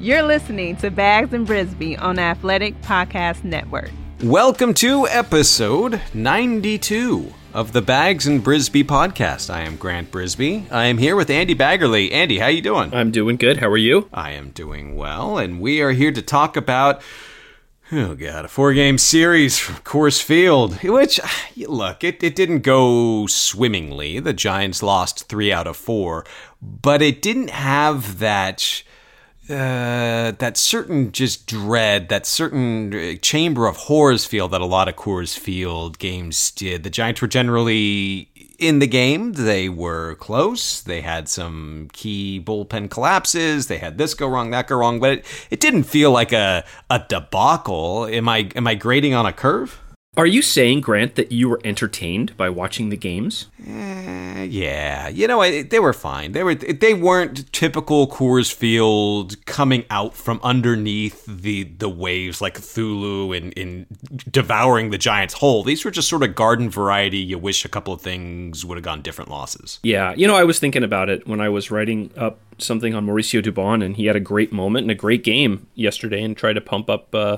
You're listening to Bags and Brisbee on Athletic Podcast Network. Welcome to episode 92 of the Bags and Brisbee podcast. I am Grant Brisbee. I am here with Andy Baggerly. Andy, how you doing? I'm doing good. How are you? I am doing well, and we are here to talk about oh god, a four-game series from Coors Field, which look, it, it didn't go swimmingly. The Giants lost 3 out of 4, but it didn't have that uh, that certain just dread, that certain uh, chamber of horrors feel that a lot of Coors Field games did. The Giants were generally in the game. They were close. They had some key bullpen collapses. They had this go wrong, that go wrong, but it, it didn't feel like a a debacle. Am I am I grading on a curve? Are you saying, Grant, that you were entertained by watching the games? Eh, yeah, you know I, they were fine. They were they weren't typical Coors Field coming out from underneath the the waves like Cthulhu and in devouring the Giants whole. These were just sort of garden variety. You wish a couple of things would have gone different losses. Yeah, you know I was thinking about it when I was writing up something on Mauricio Dubon, and he had a great moment and a great game yesterday, and tried to pump up. Uh,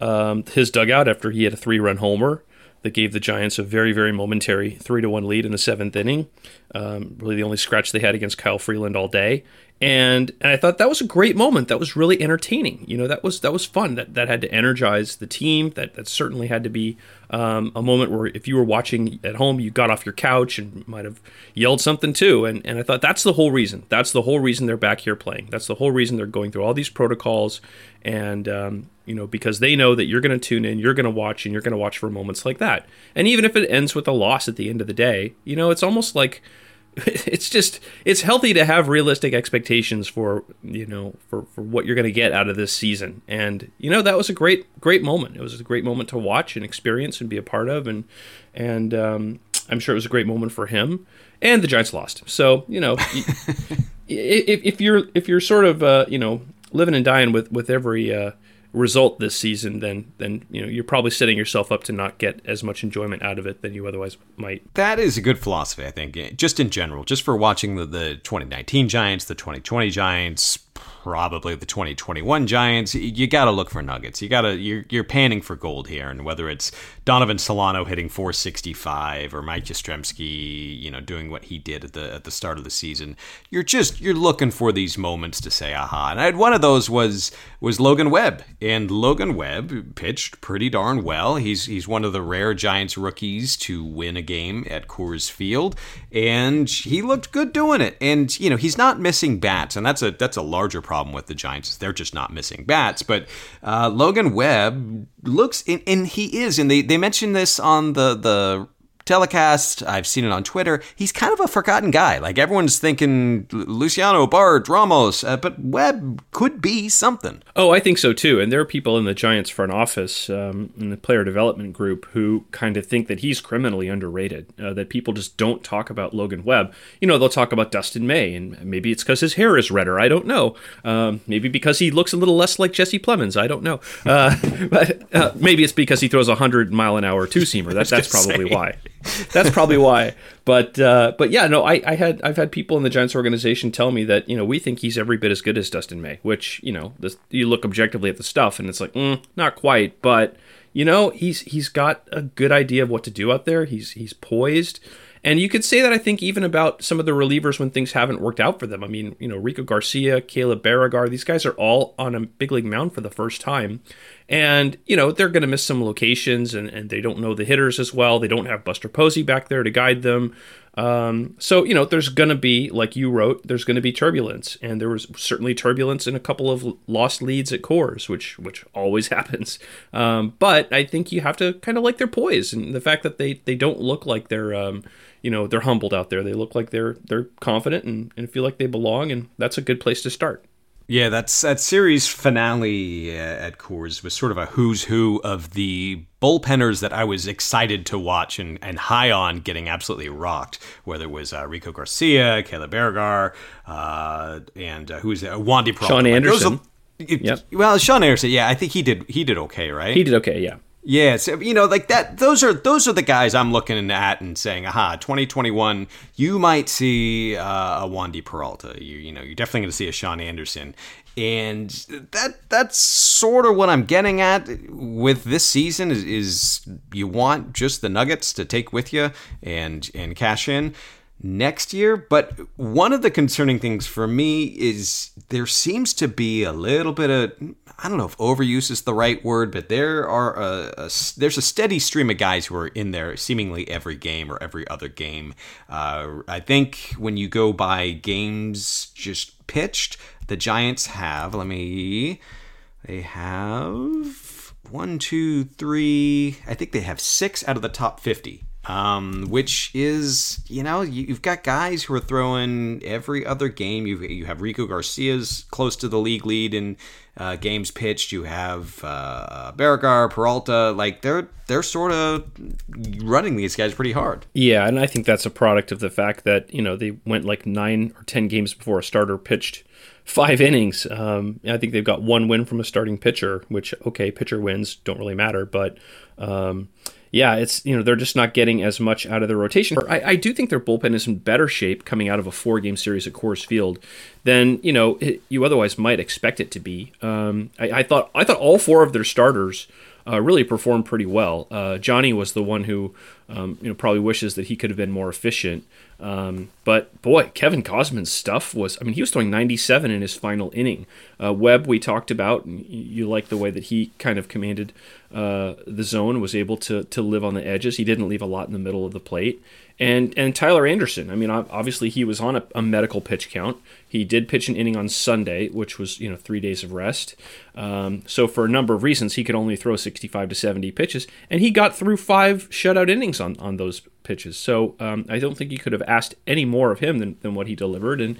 um, his dugout after he had a three run homer that gave the Giants a very, very momentary three to one lead in the seventh inning. Um, really, the only scratch they had against Kyle Freeland all day. And, and I thought that was a great moment. That was really entertaining. You know, that was that was fun. That that had to energize the team. That that certainly had to be um, a moment where if you were watching at home, you got off your couch and might have yelled something too. And and I thought that's the whole reason. That's the whole reason they're back here playing. That's the whole reason they're going through all these protocols. And um, you know, because they know that you're going to tune in, you're going to watch, and you're going to watch for moments like that. And even if it ends with a loss at the end of the day, you know, it's almost like it's just it's healthy to have realistic expectations for you know for, for what you're going to get out of this season. And you know that was a great great moment. It was a great moment to watch and experience and be a part of and and um, i'm sure it was a great moment for him. And the giants lost. So you know if, if you're if you're sort of uh, you know living and dying with with every uh, result this season, then then you know you're probably setting yourself up to not get as much enjoyment out of it than you otherwise might. That is a good philosophy, I think. Just in general, just for watching the, the 2019 Giants, the 2020 Giants, probably the 2021 Giants, you got to look for nuggets. You got to you're you're panning for gold here, and whether it's Donovan Solano hitting 465 or Mike Yastrzemski, you know, doing what he did at the at the start of the season, you're just you're looking for these moments to say aha. And I had one of those was was Logan Webb, and Logan Webb pitched pretty darn well. He's he's one of the rare Giants rookies to win a game at Coors Field, and he looked good doing it. And you know, he's not missing bats, and that's a that's a larger problem with the Giants. is They're just not missing bats. But uh, Logan Webb looks, and, and he is, and they they mentioned this on the the telecast. I've seen it on Twitter. He's kind of a forgotten guy. Like everyone's thinking Luciano, Bart, Ramos, uh, but Webb could be something. Oh, I think so too. And there are people in the Giants front office, um, in the player development group, who kind of think that he's criminally underrated. Uh, that people just don't talk about Logan Webb. You know, they'll talk about Dustin May, and maybe it's because his hair is redder. I don't know. Um, maybe because he looks a little less like Jesse Plemons. I don't know. Uh, but uh, maybe it's because he throws a hundred mile an hour two seamer. That, that's probably why. That's probably why. But uh, but yeah, no, I, I had I've had people in the Giants organization tell me that you know we think he's every bit as good as Dustin May, which you know this, you look objectively at the stuff and it's like mm, not quite, but you know he's he's got a good idea of what to do out there. He's he's poised. And you could say that I think even about some of the relievers when things haven't worked out for them. I mean, you know, Rico Garcia, Caleb Baragar, these guys are all on a big league mound for the first time. And, you know, they're going to miss some locations and, and they don't know the hitters as well. They don't have Buster Posey back there to guide them. Um, so, you know, there's going to be, like you wrote, there's going to be turbulence. And there was certainly turbulence in a couple of lost leads at Coors, which which always happens. Um, but I think you have to kind of like their poise and the fact that they, they don't look like they're, um, you know, they're humbled out there. They look like they're they're confident and, and feel like they belong. And that's a good place to start. Yeah, that's that series finale uh, at Coors was sort of a who's who of the bullpenners that I was excited to watch and, and high on getting absolutely rocked. Whether it was uh, Rico Garcia, Caleb Baragar, uh, and uh, who's uh, Wandy Peralta. Shaun Like, Anderson. are- it- Yep. Well, Shaun Anderson. Yeah, I think he did. He did okay, right? He did okay, yeah. Yeah, so, you know, like that. Those are those are the guys I'm looking at and saying, "Aha, 2021, you might see uh, a Wandy Peralta. You you know, you're definitely going to see a Shaun Anderson." And that that's sort of what I'm getting at with this season is, is you want just the Nuggets to take with you and and cash in next year. But one of the concerning things for me is there seems to be a little bit of I don't know if overuse is the right word, but there are a, a there's a steady stream of guys who are in there seemingly every game or every other game. Uh, I think when you go by games just pitched, the Giants have. Let me. They have one, two, three. I think they have six out of the top 50. Um, which is, you know, you- you've got guys who are throwing every other game. You you have Rico Garcia's close to the league lead in uh, games pitched. You have uh, Peralta. Like they're they're sort of running these guys pretty hard. Yeah, and I think that's a product of the fact that you know they went like nine or ten games before a starter pitched five innings. Um, I think they've got one win from a starting pitcher, which okay, pitcher wins don't really matter, but um, yeah, it's you know they're just not getting as much out of the rotation. I, I do think their bullpen is in better shape coming out of a four-game series at Coors Field than you know it, you otherwise might expect it to be. Um, I, I thought I thought all four of their starters uh, really performed pretty well. Uh, Johnny was the one who, um, you know, probably wishes that he could have been more efficient. Um, but boy, Kevin Gausman's stuff was, I mean, he was throwing 97 in his final inning. Uh, Webb, we talked about, and you like the way that he kind of commanded uh, the zone, was able to, to live on the edges. He didn't leave a lot in the middle of the plate. And, and Tyler Anderson, I mean, obviously he was on a, a medical pitch count. He did pitch an inning on Sunday, which was you know three days of rest. Um, so for a number of reasons, he could only throw 65 to 70 pitches, and he got through five shutout innings on on those pitches. So um, I don't think you could have asked any more of him than, than what he delivered. And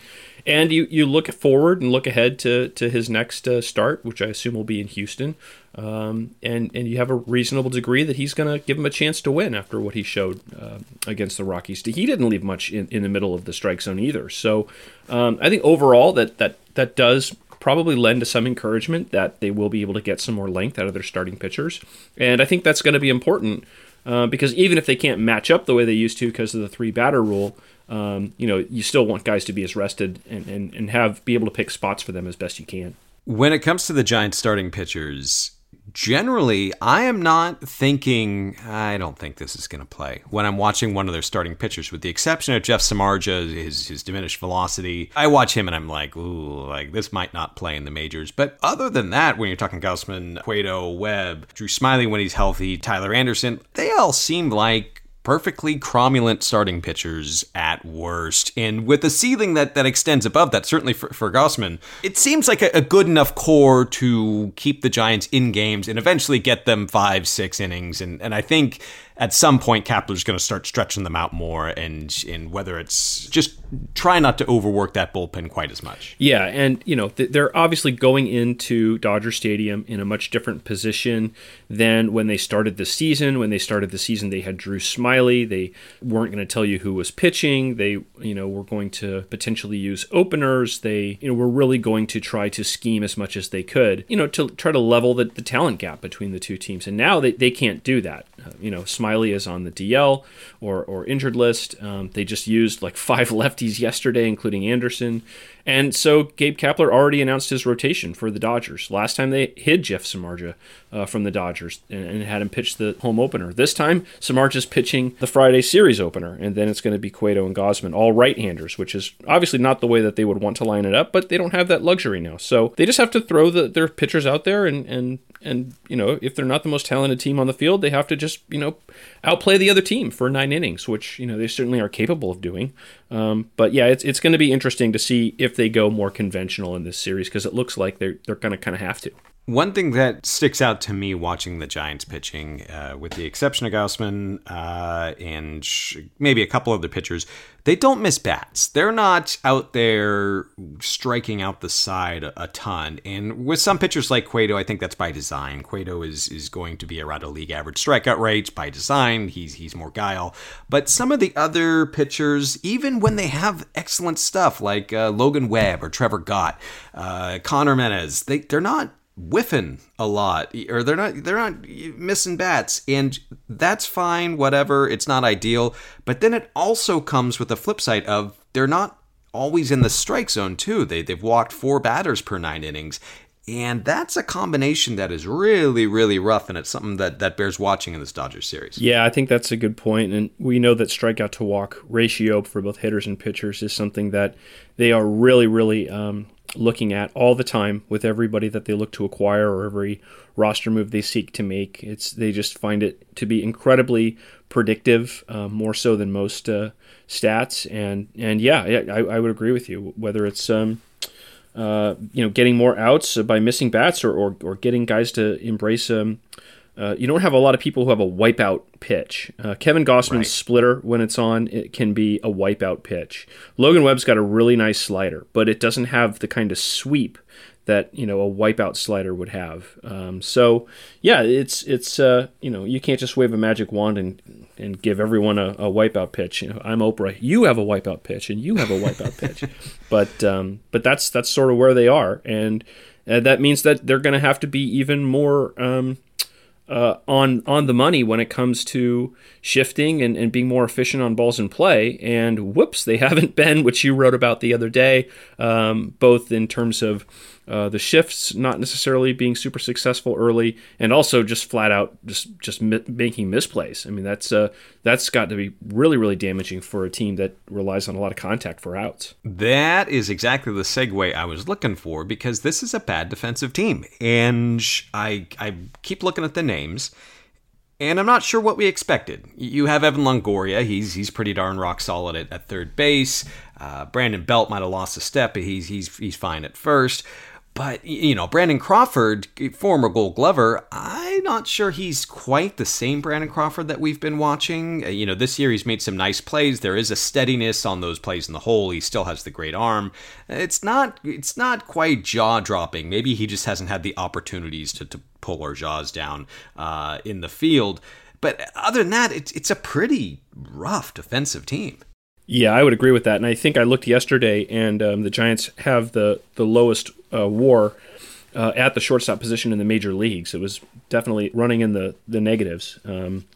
and you you look forward and look ahead to to his next uh, start, which I assume will be in Houston. Um, and and you have a reasonable degree that he's going to give him a chance to win after what he showed uh, against the Rockies. He didn't leave much in, in the middle of the strike zone either. So um, I think overall that that that does probably lend to some encouragement that they will be able to get some more length out of their starting pitchers, and I think that's going to be important uh, because even if they can't match up the way they used to because of the three batter rule. Um, you know, you still want guys to be as rested and, and, and have be able to pick spots for them as best you can. When it comes to the Giants starting pitchers, generally I am not thinking I don't think this is going to play when I'm watching one of their starting pitchers with the exception of Jeff Samardzija his his diminished velocity. I watch him and I'm like, "Ooh, like this might not play in the majors." But other than that, when you're talking Gausman, Cueto, Webb, Drew Smyly when he's healthy, Tyler Anderson, they all seem like perfectly cromulent starting pitchers at worst. And with a ceiling that, that extends above that, certainly for, for Gausman, it seems like a, a good enough core to keep the Giants in games and eventually get them five, six innings. And, and I think at some point Kapler's going to start stretching them out more and and whether it's just try not to overwork that bullpen quite as much. Yeah, and you know th- they're obviously going into Dodger Stadium in a much different position than when they started the season. When they started the season, they had Drew Smyly. They weren't going to tell you who was pitching. They you know were going to potentially use openers. They you know were really going to try to scheme as much as they could. You know to try to level the, the talent gap between the two teams. And now they, they can't do that. Uh, you know Smyly is on the DL or or injured list. Um, they just used like five lefties yesterday, including Anderson. And so Gabe Kapler already announced his rotation for the Dodgers. Last time they hid Jeff Samardzija uh, from the Dodgers and, and had him pitch the home opener. This time Samardzija's pitching the Friday series opener, and then it's going to be Cueto and Gausman, all right-handers, which is obviously not the way that they would want to line it up, but they don't have that luxury now. So they just have to throw the, their pitchers out there and and and you know if they're not the most talented team on the field, they have to just you know outplay the other team for nine innings, which you know they certainly are capable of doing. Um, but yeah, it's it's going to be interesting to see if they go more conventional in this series because it looks like they're they're going to kind of have to. One thing that sticks out to me watching the Giants pitching, uh, with the exception of Gausman uh, and sh- maybe a couple other pitchers, they don't miss bats. They're not out there striking out the side a, a ton. And with some pitchers like Cueto, I think that's by design. Cueto is is going to be around a league average strikeout rate by design. He's he's more guile. But some of the other pitchers, even when they have excellent stuff like uh, Logan Webb or Trevor Gott, uh, Conner Menez, they they're not whiffing a lot or they're not they're not missing bats and that's fine whatever it's not ideal but then it also comes with the flip side of they're not always in the strike zone too they they've walked four batters per 9 innings and that's a combination that is really really rough and it's something that that bears watching in this Dodgers series. Yeah, I think that's a good point and we know that strikeout to walk ratio for both hitters and pitchers is something that they are really really um, looking at all the time with everybody that they look to acquire or every roster move they seek to make. It's they just find it to be incredibly predictive, uh, more so than most uh, stats. And and yeah, I, I would agree with you. Whether it's um, uh, you know getting more outs by missing bats or, or, or getting guys to embrace um, uh, you don't have a lot of people who have a wipeout pitch. Uh, Kevin Gausman's right. splitter, when it's on, it can be a wipeout pitch. Logan Webb's got a really nice slider, but it doesn't have the kind of sweep that you know a wipeout slider would have. Um, so yeah, it's it's uh, you know you can't just wave a magic wand and and give everyone a, a wipeout pitch. You know, I'm Oprah. You have a wipeout pitch, and you have a wipeout pitch. But um, but that's that's sort of where they are, and uh, that means that they're going to have to be even more. Um, uh, on on the money when it comes to shifting and, and being more efficient on balls in play. And whoops, they haven't been, which you wrote about the other day, um, both in terms of uh, the shifts not necessarily being super successful early, and also just flat out just just mi- making misplays. I mean, that's uh, that's got to be really really damaging for a team that relies on a lot of contact for outs. That is exactly the segue I was looking for because this is a bad defensive team, and I I keep looking at the names. And I'm not sure what we expected. You have Evan Longoria. He's he's pretty darn rock solid at, at third base. Uh, Brandon Belt might have lost a step, but he's he's he's fine at first. But, you know, Brandon Crawford, former gold glover, I'm not sure he's quite the same Brandon Crawford that we've been watching. Uh, you know, this year he's made some nice plays. There is a steadiness on those plays in the hole. He still has the great arm. It's not it's not quite jaw dropping. Maybe he just hasn't had the opportunities to, to pull our jaws down uh, in the field. But other than that, it's, it's a pretty rough defensive team. Yeah, I would agree with that. And I think I looked yesterday, and um, the Giants have the the lowest uh, WAR uh, at the shortstop position in the major leagues. It was definitely running in the the negatives. Um,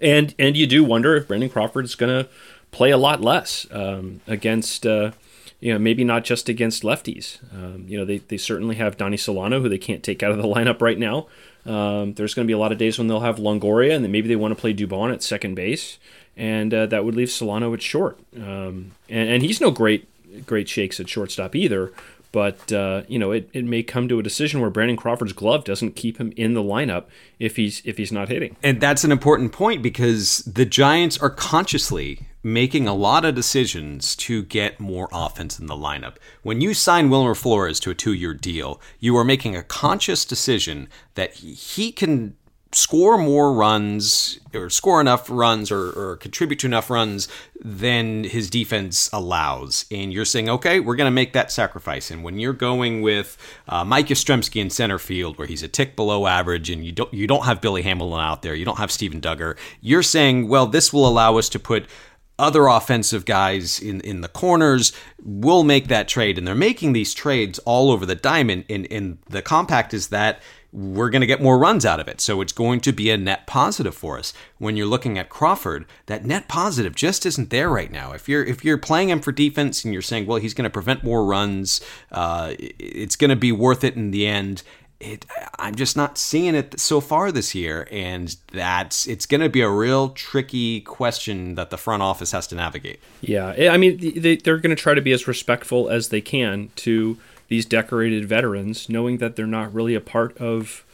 and and you do wonder if Brandon Crawford is going to play a lot less um, against. Uh, you know, maybe not just against lefties. Um, you know, they, they certainly have Donnie Solano, who they can't take out of the lineup right now. Um, there's going to be a lot of days when they'll have Longoria, and then maybe they want to play Dubon at second base and uh, that would leave Solano at short. Um, and, and, he's no great great shakes at shortstop either. But uh, you know, it, it may come to a decision where Brandon Crawford's glove doesn't keep him in the lineup if he's if he's not hitting. And that's an important point because the Giants are consciously making a lot of decisions to get more offense in the lineup. When you sign Wilmer Flores to a two-year deal, you are making a conscious decision that he can score more runs or score enough runs or, or, contribute to enough runs than his defense allows. And you're saying, okay, we're going to make that sacrifice. And when you're going with uh, Mike Yastrzemski in center field, where he's a tick below average, and you don't you don't have Billy Hamilton out there, you don't have Steven Duggar, you're saying, well, this will allow us to put other offensive guys in, in the corners will make that trade. And they're making these trades all over the diamond. And, and the compact is that we're going to get more runs out of it. So it's going to be a net positive for us. When you're looking at Crawford, that net positive just isn't there right now. If you're if you're playing him for defense and you're saying, well, he's going to prevent more runs, uh, it's going to be worth it in the end. It, I'm just not seeing it so far this year, and that's it's going to be a real tricky question that the front office has to navigate. Yeah, I mean, they, they're going to try to be as respectful as they can to these decorated veterans, knowing that they're not really a part of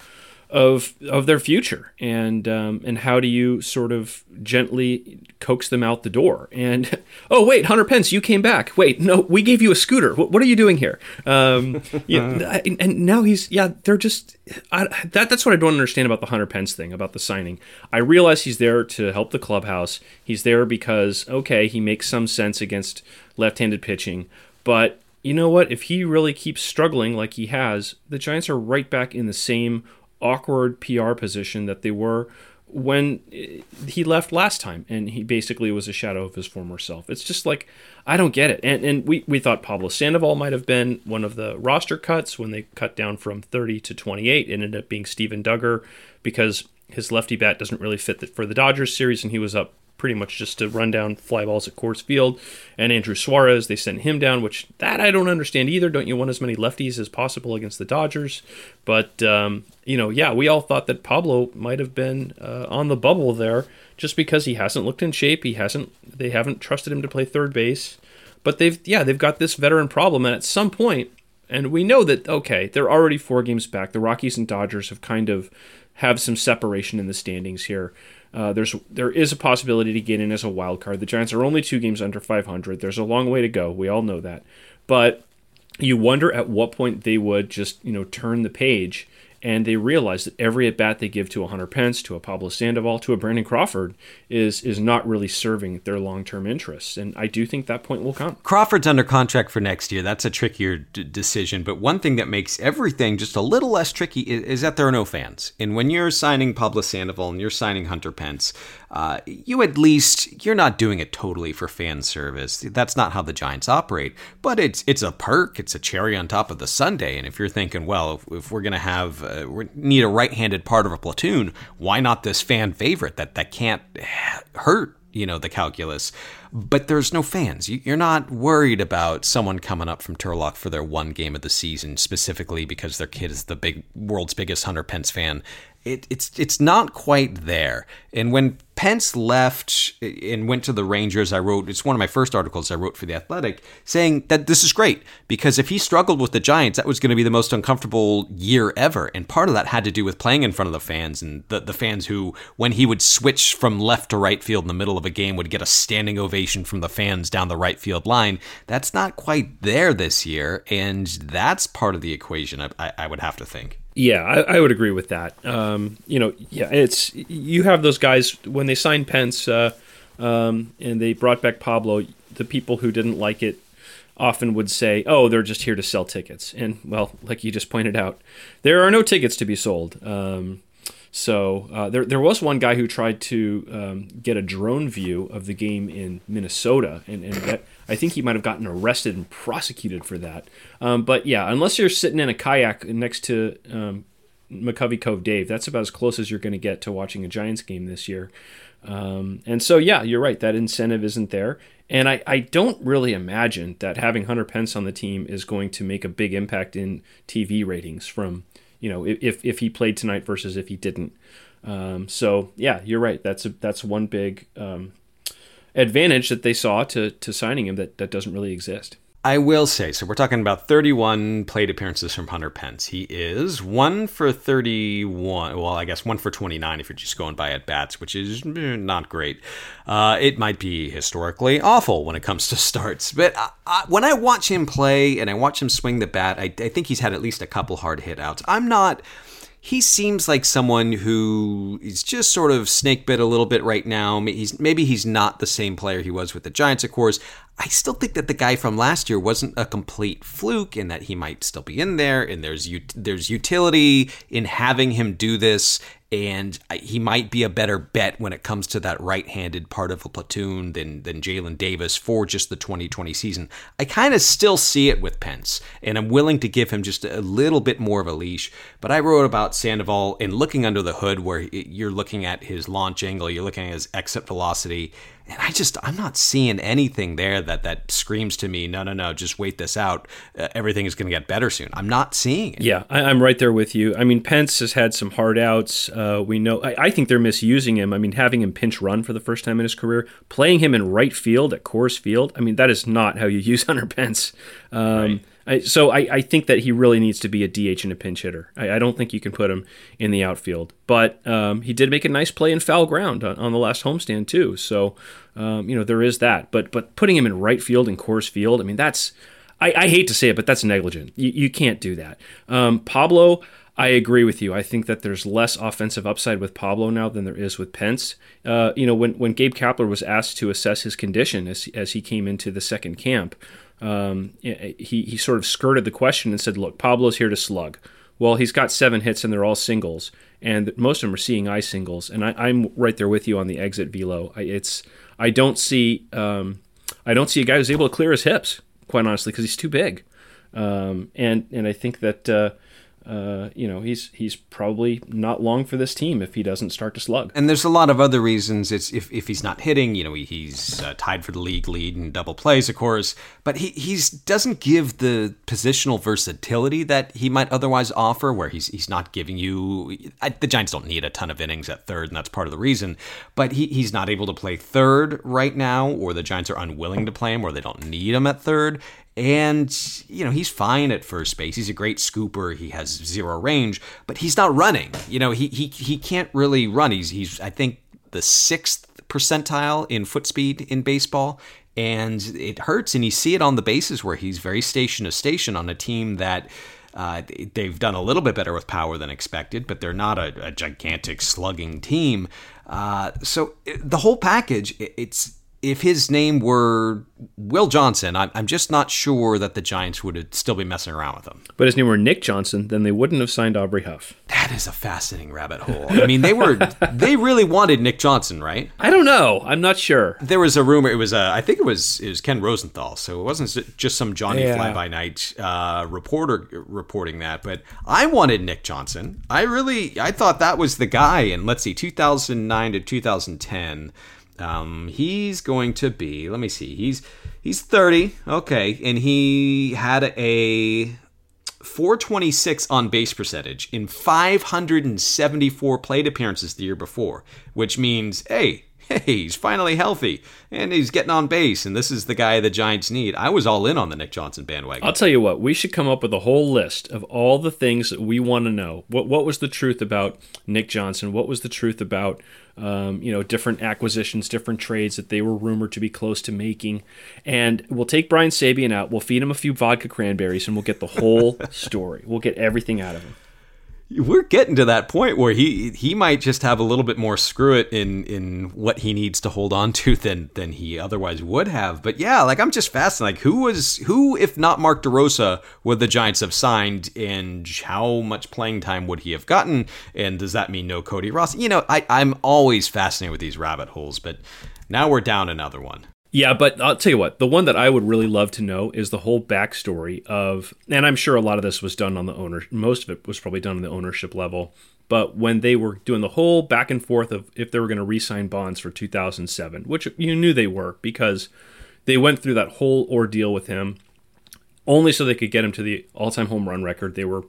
of of their future. And um, and how do you sort of gently coax them out the door? And oh wait Hunter Pence you came back. Wait no we gave you a scooter. What, what are you doing here? Um, yeah, and now he's yeah they're just I, that that's what I don't understand about the Hunter Pence thing about the signing. I realize he's there to help the clubhouse. He's there because okay he makes some sense against left-handed pitching but you know what? If he really keeps struggling like he has, the Giants are right back in the same awkward PR position that they were when eh, he left last time and he basically was a shadow of his former self. It's just like I don't get it. And and we, we thought Pablo Sandoval might have been one of the roster cuts when they cut down from 30 to 28. It ended up being Steven Duggar because his lefty bat doesn't really fit the, for the Dodgers series and he was up pretty much just to run down fly balls at Coors Field. And Andrew Suarez, they sent him down, which that I don't understand either. Don't you want as many lefties as possible against the Dodgers? But um, you know, yeah, we all thought that Pablo might have been uh, on the bubble there, just because he hasn't looked in shape. He hasn't. They haven't trusted him to play third base. But they've yeah they've got this veteran problem, and at some point, and we know that okay they're already four games back. The Rockies and Dodgers have kind of have some separation in the standings here. Uh, there's there is a possibility to get in as a wild card. The Giants are only two games under 500. There's a long way to go. We all know that, but you wonder at what point they would just you know turn the page and they realize that every at bat they give to a Hunter Pence, to a Pablo Sandoval, to a Brandon Crawford is is not really serving their long term interests. And I do think that point will come. Crawford's under contract for next year. That's a trickier d- decision. But one thing that makes everything just a little less tricky is, is, that there are no fans. And when you're signing Pablo Sandoval and you're signing Hunter Pence, uh, you at least you're not doing it totally for fan service. That's not how the Giants operate. But it's it's a perk. It's a cherry on top of the sundae. And if you're thinking, well, if, if we're gonna have uh, we need a right-handed part of a platoon, why not this fan favorite that that can't hurt you know the calculus? But there's no fans. You're not worried about someone coming up from turlock for their one game of the season specifically because their kid is the big world's biggest hunter pence fan. It, it's it's not quite there. And when Pence left and went to the Rangers, I wrote it's one of my first articles I wrote for the Athletic saying that this is great because if he struggled with the Giants, that was going to be the most uncomfortable year ever. And part of that had to do with playing in front of the fans and the, the fans who, when he would switch from left to right field in the middle of a game, would get a standing ovation from the fans down the right field line. That's not quite there this year, and that's part of the equation. I, I, I would have to think. Yeah, I, I, would agree with that. Um, you know, yeah, it's you have those guys when they signed Pence uh, um, and they brought back Pablo. The people who didn't like it often would say, "Oh, they're just here to sell tickets." And well, like you just pointed out, there are no tickets to be sold. Um, so uh, there, there was one guy who tried to um, get a drone view of the game in Minnesota, and, and that, I think he might have gotten arrested and prosecuted for that. Um, but yeah, unless you're sitting in a kayak next to um, McCovey Cove Dave, that's about as close as you're going to get to watching a Giants game this year. Um, and so, yeah, you're right. That incentive isn't there. And I, I don't really imagine that having Hunter Pence on the team is going to make a big impact in TV ratings from you know, if if he played tonight versus if he didn't. Um, so yeah, you're right. That's a, that's one big um, advantage that they saw to to signing him that that doesn't really exist. I will say, so we're talking about 31 plate appearances from Hunter Pence. He is one for 31. Well, I guess one for 29 if you're just going by at bats, which is eh, not great. Uh, it might be historically awful when it comes to starts. But I, I, when I watch him play and I watch him swing the bat, I, I think he's had at least a couple hard hit outs. I'm not he seems like someone who is just sort of snake bit a little bit right now. He's maybe he's not the same player he was with the Giants, of course. I still think that the guy from last year wasn't a complete fluke, and that he might still be in there. And there's there's utility in having him do this and he might be a better bet when it comes to that right-handed part of a platoon than than Jaylin Davis for just the 2020 season. I kind of still see it with Pence, and I'm willing to give him just a little bit more of a leash. But I wrote about Sandoval in looking under the hood, where you're looking at his launch angle, you're looking at his exit velocity, and I just I'm not seeing anything there that that screams to me, no, no, no, just wait this out. Uh, everything is going to get better soon. I'm not seeing it. Yeah, I, am right there with you. I mean, Pence has had some hard outs. Uh, we know. I, I, think they're misusing him. I mean, having him pinch run for the first time in his career, playing him in right field at Coors Field. I mean, that is not how you use Hunter Pence. Um, right. I, so I, I think that he really needs to be a DH and a pinch hitter. I, I don't think you can put him in the outfield. But um, he did make a nice play in foul ground on, on the last homestand too. So um, you know there is that. But but putting him in right field and Coors Field, I mean that's I, I hate to say it, but that's negligent. You, you can't do that. Um, Pablo. I agree with you. I think that there's less offensive upside with Pablo now than there is with Pence. Uh, you know, when, when Gabe Kapler was asked to assess his condition as, as he came into the second camp, um, he, he sort of skirted the question and said, Look, Pablo's here to slug. Well, he's got seven hits and they're all singles, and most of them are seeing eye singles. And I, am right there with you on the exit velo. I, it's I don't see um, I don't see a guy who's able to clear his hips, quite honestly, because he's too big. Um, and and I think that uh, uh, you know, he's he's probably not long for this team if he doesn't start to slug. And there's a lot of other reasons. It's if, if he's not hitting, you know, he, he's uh, tied for the league lead in double plays, of course. But he he's doesn't give the positional versatility that he might otherwise offer, where he's he's not giving you. I, the Giants don't need a ton of innings at third, and that's part of the reason. But he he's not able to play third right now, or the Giants are unwilling to play him, or they don't need him at third. And, you know, he's fine at first base. He's a great scooper. He has zero range, but he's not running. You know, he, he, he can't really run. He's, he's, I think, the sixth percentile in foot speed in baseball. And it hurts. And you see it on the bases where he's very station to station on a team that. Uh, they've done a little bit better with power than expected, but they're not a, a gigantic slugging team. Uh, so the whole package, it's if his name were Will Johnson, I'm just not sure that the Giants would still be messing around with him. But his name were Nick Johnson, then they wouldn't have signed Aubrey Huff. That is a fascinating rabbit hole. I mean, they were they really wanted Nick Johnson, right? I don't know. I'm not sure. There was a rumor. It was a, I think it was it was Ken Rosenthal. So it wasn't just some Johnny yeah. Fly by Night uh, reporter reporting that. But I wanted Nick Johnson. I really I thought that was the guy. And let's see, 2009 to 2010. Um, he's going to be. Let me see. He's he's 30. Okay, and he had a 426 on base percentage in 574 plate appearances the year before, which means, hey, hey, he's finally healthy and he's getting on base, and this is the guy the Giants need. I was all in on the Nick Johnson bandwagon. I'll tell you what, we should come up with a whole list of all the things that we want to know. What what was the truth about Nick Johnson? What was the truth about um, you know different acquisitions, different trades that they were rumored to be close to making? And we'll take Brian Sabean out. We'll feed him a few vodka cranberries, and we'll get the whole story. We'll get everything out of him we're getting to that point where he he might just have a little bit more screw it in in what he needs to hold on to than than he otherwise would have. But yeah, like I'm just fascinated. Like who was who if not Mark DeRosa would the Giants have signed, and how much playing time would he have gotten? And does that mean no Cody Ross? You know, I I'm always fascinated with these rabbit holes, but now we're down another one. Yeah, but I'll tell you what, the one that I would really love to know is the whole backstory of, and I'm sure a lot of this was done on the owner, most of it was probably done on the ownership level. But when they were doing the whole back and forth of if they were going to re-sign Bonds for 2007, which you knew they were because they went through that whole ordeal with him, only so they could get him to the all-time home run record. They were,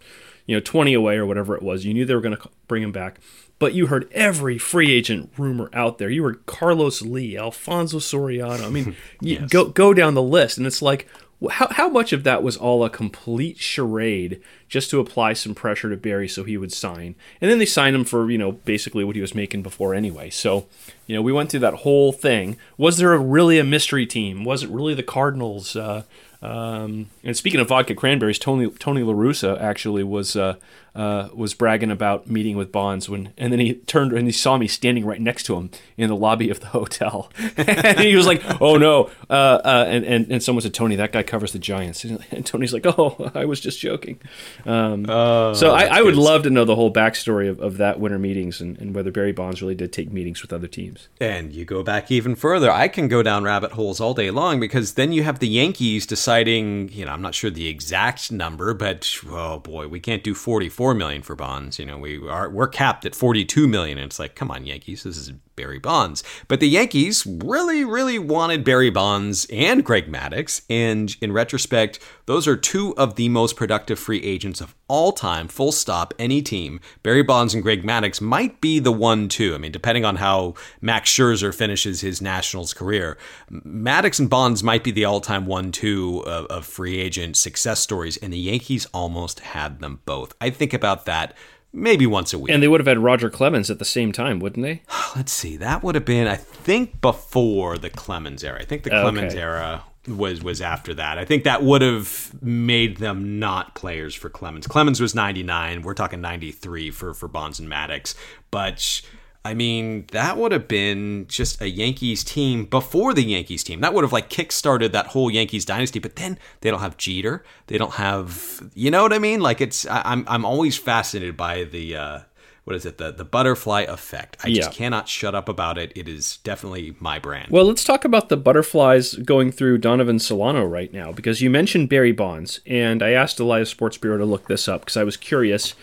you know, 20 away or whatever it was. You knew they were going to bring him back but you heard every free agent rumor out there. You heard Carlos Lee, Alfonso Soriano. I mean, yes. go go down the list, and it's like, how how much of that was all a complete charade just to apply some pressure to Barry so he would sign? And then they signed him for you know basically what he was making before anyway. So you know we went through that whole thing. Was there a, really a mystery team? Was it really the Cardinals? Uh, um, and speaking of vodka cranberries, Tony Tony La Russa actually was uh, uh, was bragging about meeting with Bonds when, and then he turned and he saw me standing right next to him in the lobby of the hotel, and he was like, "Oh no!" Uh, uh, and, and and someone said, "Tony, that guy covers the Giants," and Tony's like, "Oh, I was just joking." Um, oh, so I, I, would love to know the whole backstory of, of that winter meetings and, and whether Barry Bonds really did take meetings with other teams. And you go back even further. I can go down rabbit holes all day long because then you have the Yankees deciding. You know, I'm not sure the exact number, but oh boy, we can't do 44 million for Bonds. You know, we are we're capped at 42 million, and it's like, come on, Yankees, this is Barry Bonds. But the Yankees really, really wanted Barry Bonds and Greg Maddux. And in retrospect, those are two of the most productive free agents of all time, full stop, any team. Barry Bonds and Greg Maddux might be the one, too. I mean, depending on how Max Scherzer finishes his Nationals career, Maddux and Bonds might be the all time one, two of, of free agent success stories. And the Yankees almost had them both. I think about that maybe once a week. And they would have had Roger Clemens at the same time, wouldn't they? Let's see. That would have been, I think, before the Clemens era. I think the Clemens okay. era was was after that. I think that would have made them not players for Clemens. Clemens was 99. We're talking 93 for for Bonds and Maddux. But I mean, that would have been just a Yankees team before the Yankees team. That would have like kick-started that whole Yankees dynasty. But then they don't have Jeter. They don't have, you know what I mean? Like it's, I'm I'm always fascinated by the. Uh, what is it the the butterfly effect i just cannot shut up about it it is definitely my brand well let's talk about the butterflies going through donovan solano right now because you mentioned barry bonds and i asked elias sports bureau to look this up because i was curious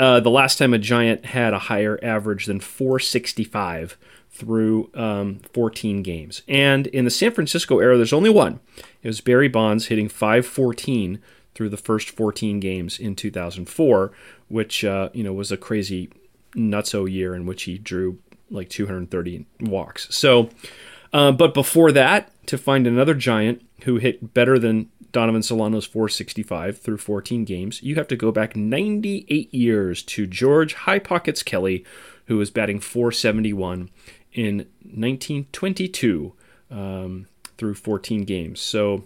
uh, the last time a Giant had a higher average than 465 through um, 14 games. And in the San Francisco era, there's only one. It was Barry Bonds hitting 514 through the first 14 games in 2004, which uh, you know was a crazy nutso year in which he drew like 230 walks. So, uh, but before that, to find another Giant who hit better than Donovan Solano's 465 through 14 games, you have to go back 98 years to George High Pockets Kelly, who was batting 471 in 1922 um, through 14 games. So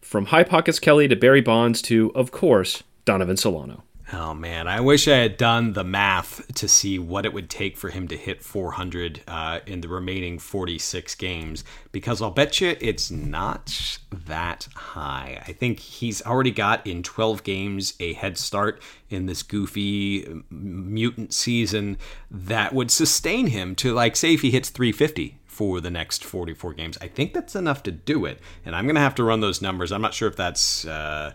from High Pockets Kelly to Barry Bonds to, of course, Donovan Solano. Oh man, I wish I had done the math to see what it would take for him to hit 400 uh, in the remaining 46 games, because I'll bet you it's not that high. I think he's already got in 12 games a head start in this goofy mutant season that would sustain him to, like, say, if he hits 350 for the next 44 games. I think that's enough to do it, and I'm to have to run those numbers. I'm not sure if that's. Uh,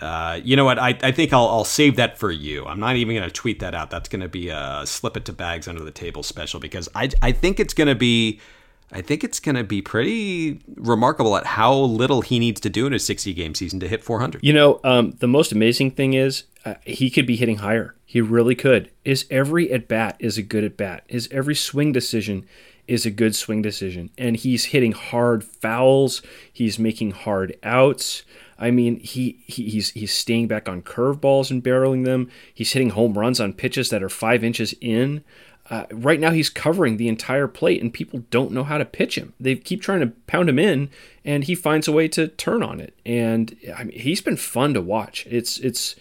uh, you know what? I, I think I'll, I'll save that for you. I'm not even going to tweet that out. That's going to be a slip it to bags under the table special because I, I think it's going to be. I think it's going to be pretty remarkable at how little he needs to do in a 60 game season to hit 400. You know, um, the most amazing thing is uh, he could be hitting higher. He really could. Is every at bat is a good at bat. Is every swing decision is a good swing decision. And he's hitting hard fouls. He's making hard outs. I mean, he, he he's he's staying back on curveballs and barreling them. He's hitting home runs on pitches that are five inches in. Uh, right now, he's covering the entire plate, and people don't know how to pitch him. They keep trying to pound him in, and he finds a way to turn on it. And I mean, he's been fun to watch. It's it's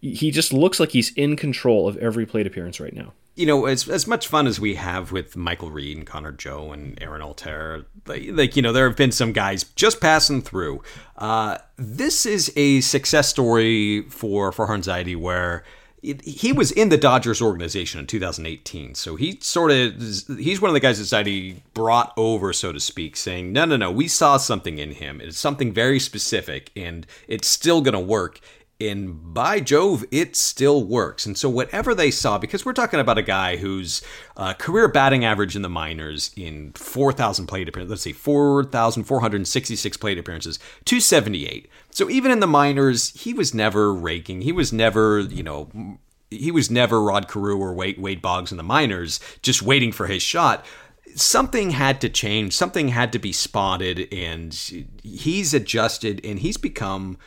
he just looks like he's in control of every plate appearance right now you know, as as much fun as we have with Michael Reed and Connor Joe and Aaron Altherr, like, like you know, there have been some guys just passing through. Uh, this is a success story for for Farhan Zaidi where he was in the Dodgers organization in 2018. So he sort of he's one of the guys that he brought over, so to speak, saying, "No, no, no, we saw something in him. It's something very specific, and it's still going to work." And by Jove, it still works. And so, whatever they saw, because we're talking about a guy whose uh, career batting average in the minors in 4,000 plate appearances, let's see, 4,466 plate appearances, 278. So, even in the minors, he was never raking. He was never, you know, he was never Rod Carew or Wade, Wade Boggs in the minors, just waiting for his shot something had to change something had to be spotted and he's adjusted and he's become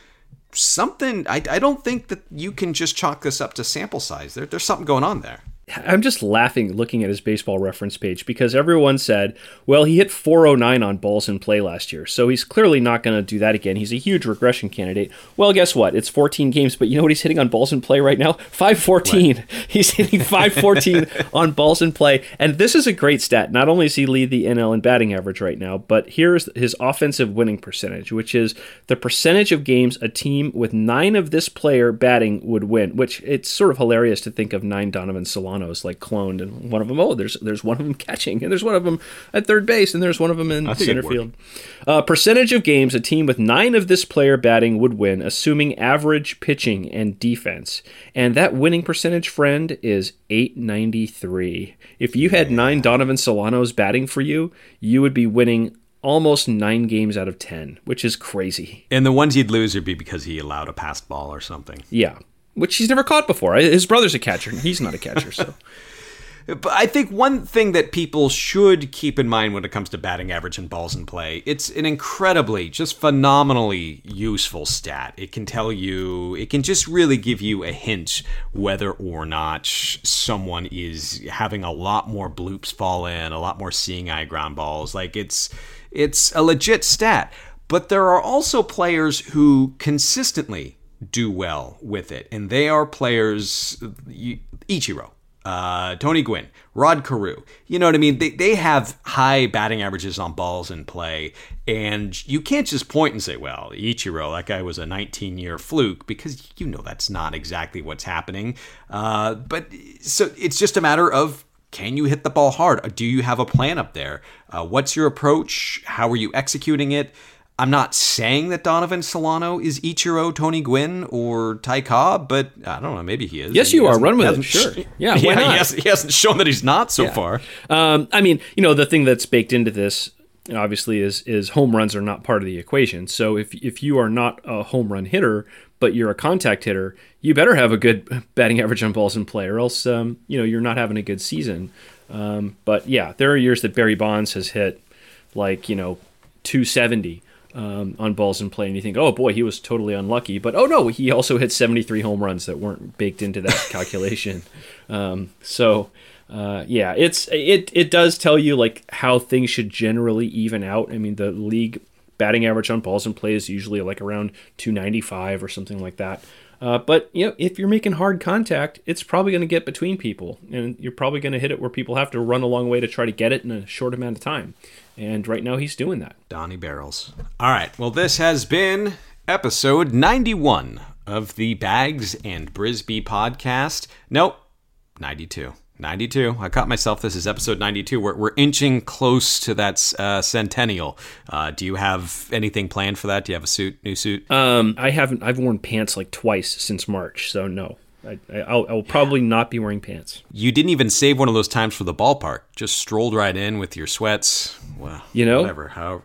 something. I, I don't think that you can just chalk this up to sample size. There, there's something going on there. I'm just laughing looking at his baseball reference page because everyone said, well, he hit 409 on balls in play last year, so he's clearly not going to do that again. He's a huge regression candidate. Well, guess what? It's 14 games, but you know what he's hitting on balls in play right now? 514. He's hitting 514 on balls in play, and this is a great stat. Not only does he lead the NL in batting average right now, but here's his offensive winning percentage, which is the percentage of games a team with nine of this player batting would win, which it's sort of hilarious to think of nine Donovan Solano Solano's like cloned, and one of them, oh, there's there's one of them catching, and there's one of them at third base, and there's one of them in center field. Uh, percentage of games a team with nine of this player batting would win, assuming average pitching and defense. And that winning percentage, friend, is 893. If you had nine Donovan Solanos batting for you, you would be winning almost nine games out of 10, which is crazy. And the ones you'd lose would be because he allowed a passed ball or something. Yeah. Which he's never caught before. His brother's a catcher, and he's not a catcher, so. But I think one thing that people should keep in mind when it comes to batting average and balls in play, it's an incredibly, just phenomenally useful stat. It can tell you, it can just really give you a hint whether or not someone is having a lot more bloops fall in, a lot more seeing eye ground balls. Like it's it's a legit stat. But there are also players who consistently do well with it, and they are players Ichiro uh, Tony Gwynn, Rod Carew. You know what I mean? They, they have high batting averages on balls in play, and you can't just point and say, well, Ichiro, that guy was a 19 year fluke, because you know that's not exactly what's happening. Uh, but so it's just a matter of can you hit the ball hard? Do you have a plan up there? Uh, what's your approach? How are you executing it? I'm not saying that Donovan Solano is Ichiro, Tony Gwynn, or Ty Cobb, but I don't know. Maybe he is. Yes, He you are. Run with it. Sure. Yeah, why yeah. not? He, hasn't, he hasn't shown that he's not so far. Um, I mean, you know, the thing that's baked into this obviously is is home runs are not part of the equation. So if if you are not a home run hitter, but you're a contact hitter, you better have a good batting average on balls in play, or else um, you know you're not having a good season. Um, but yeah, there are years that Barry Bonds has hit like you know 270 um, on balls in play, and you think, oh boy, he was totally unlucky. But oh no, he also hit 73 home runs that weren't baked into that calculation. Um, so uh, yeah, it's it it does tell you like how things should generally even out. I mean, the league batting average on balls in play is usually like around 295 or something like that. Uh, but you know, if you're making hard contact, it's probably going to get between people, and you're probably going to hit it where people have to run a long way to try to get it in a short amount of time. And right now, he's doing that. Donnie Barrels. All right. Well, this has been episode 91 of the Bags and Brisbee podcast. Nope, 92. 92. I caught myself. This is episode 92. We're, we're inching close to that uh, centennial. Uh, do you have anything planned for that? Do you have a suit, new suit? Um, I haven't. I've worn pants like twice since March, so no. I, I'll, I'll probably not be wearing pants. you didn't even save one of those times for the ballpark. Just strolled right in with your sweats. Well, You know? whatever. How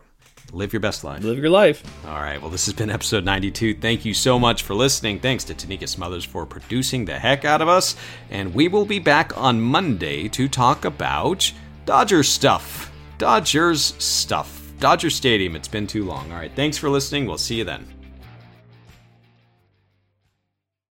live your best life. Live your life. All right. Well, this has been episode 92. Thank you so much for listening. Thanks to Tanika Smothers for producing the heck out of us. And we will be back on Monday to talk about Dodger stuff. Dodgers stuff. Dodger Stadium. It's been too long. All right. Thanks for listening. We'll see you then.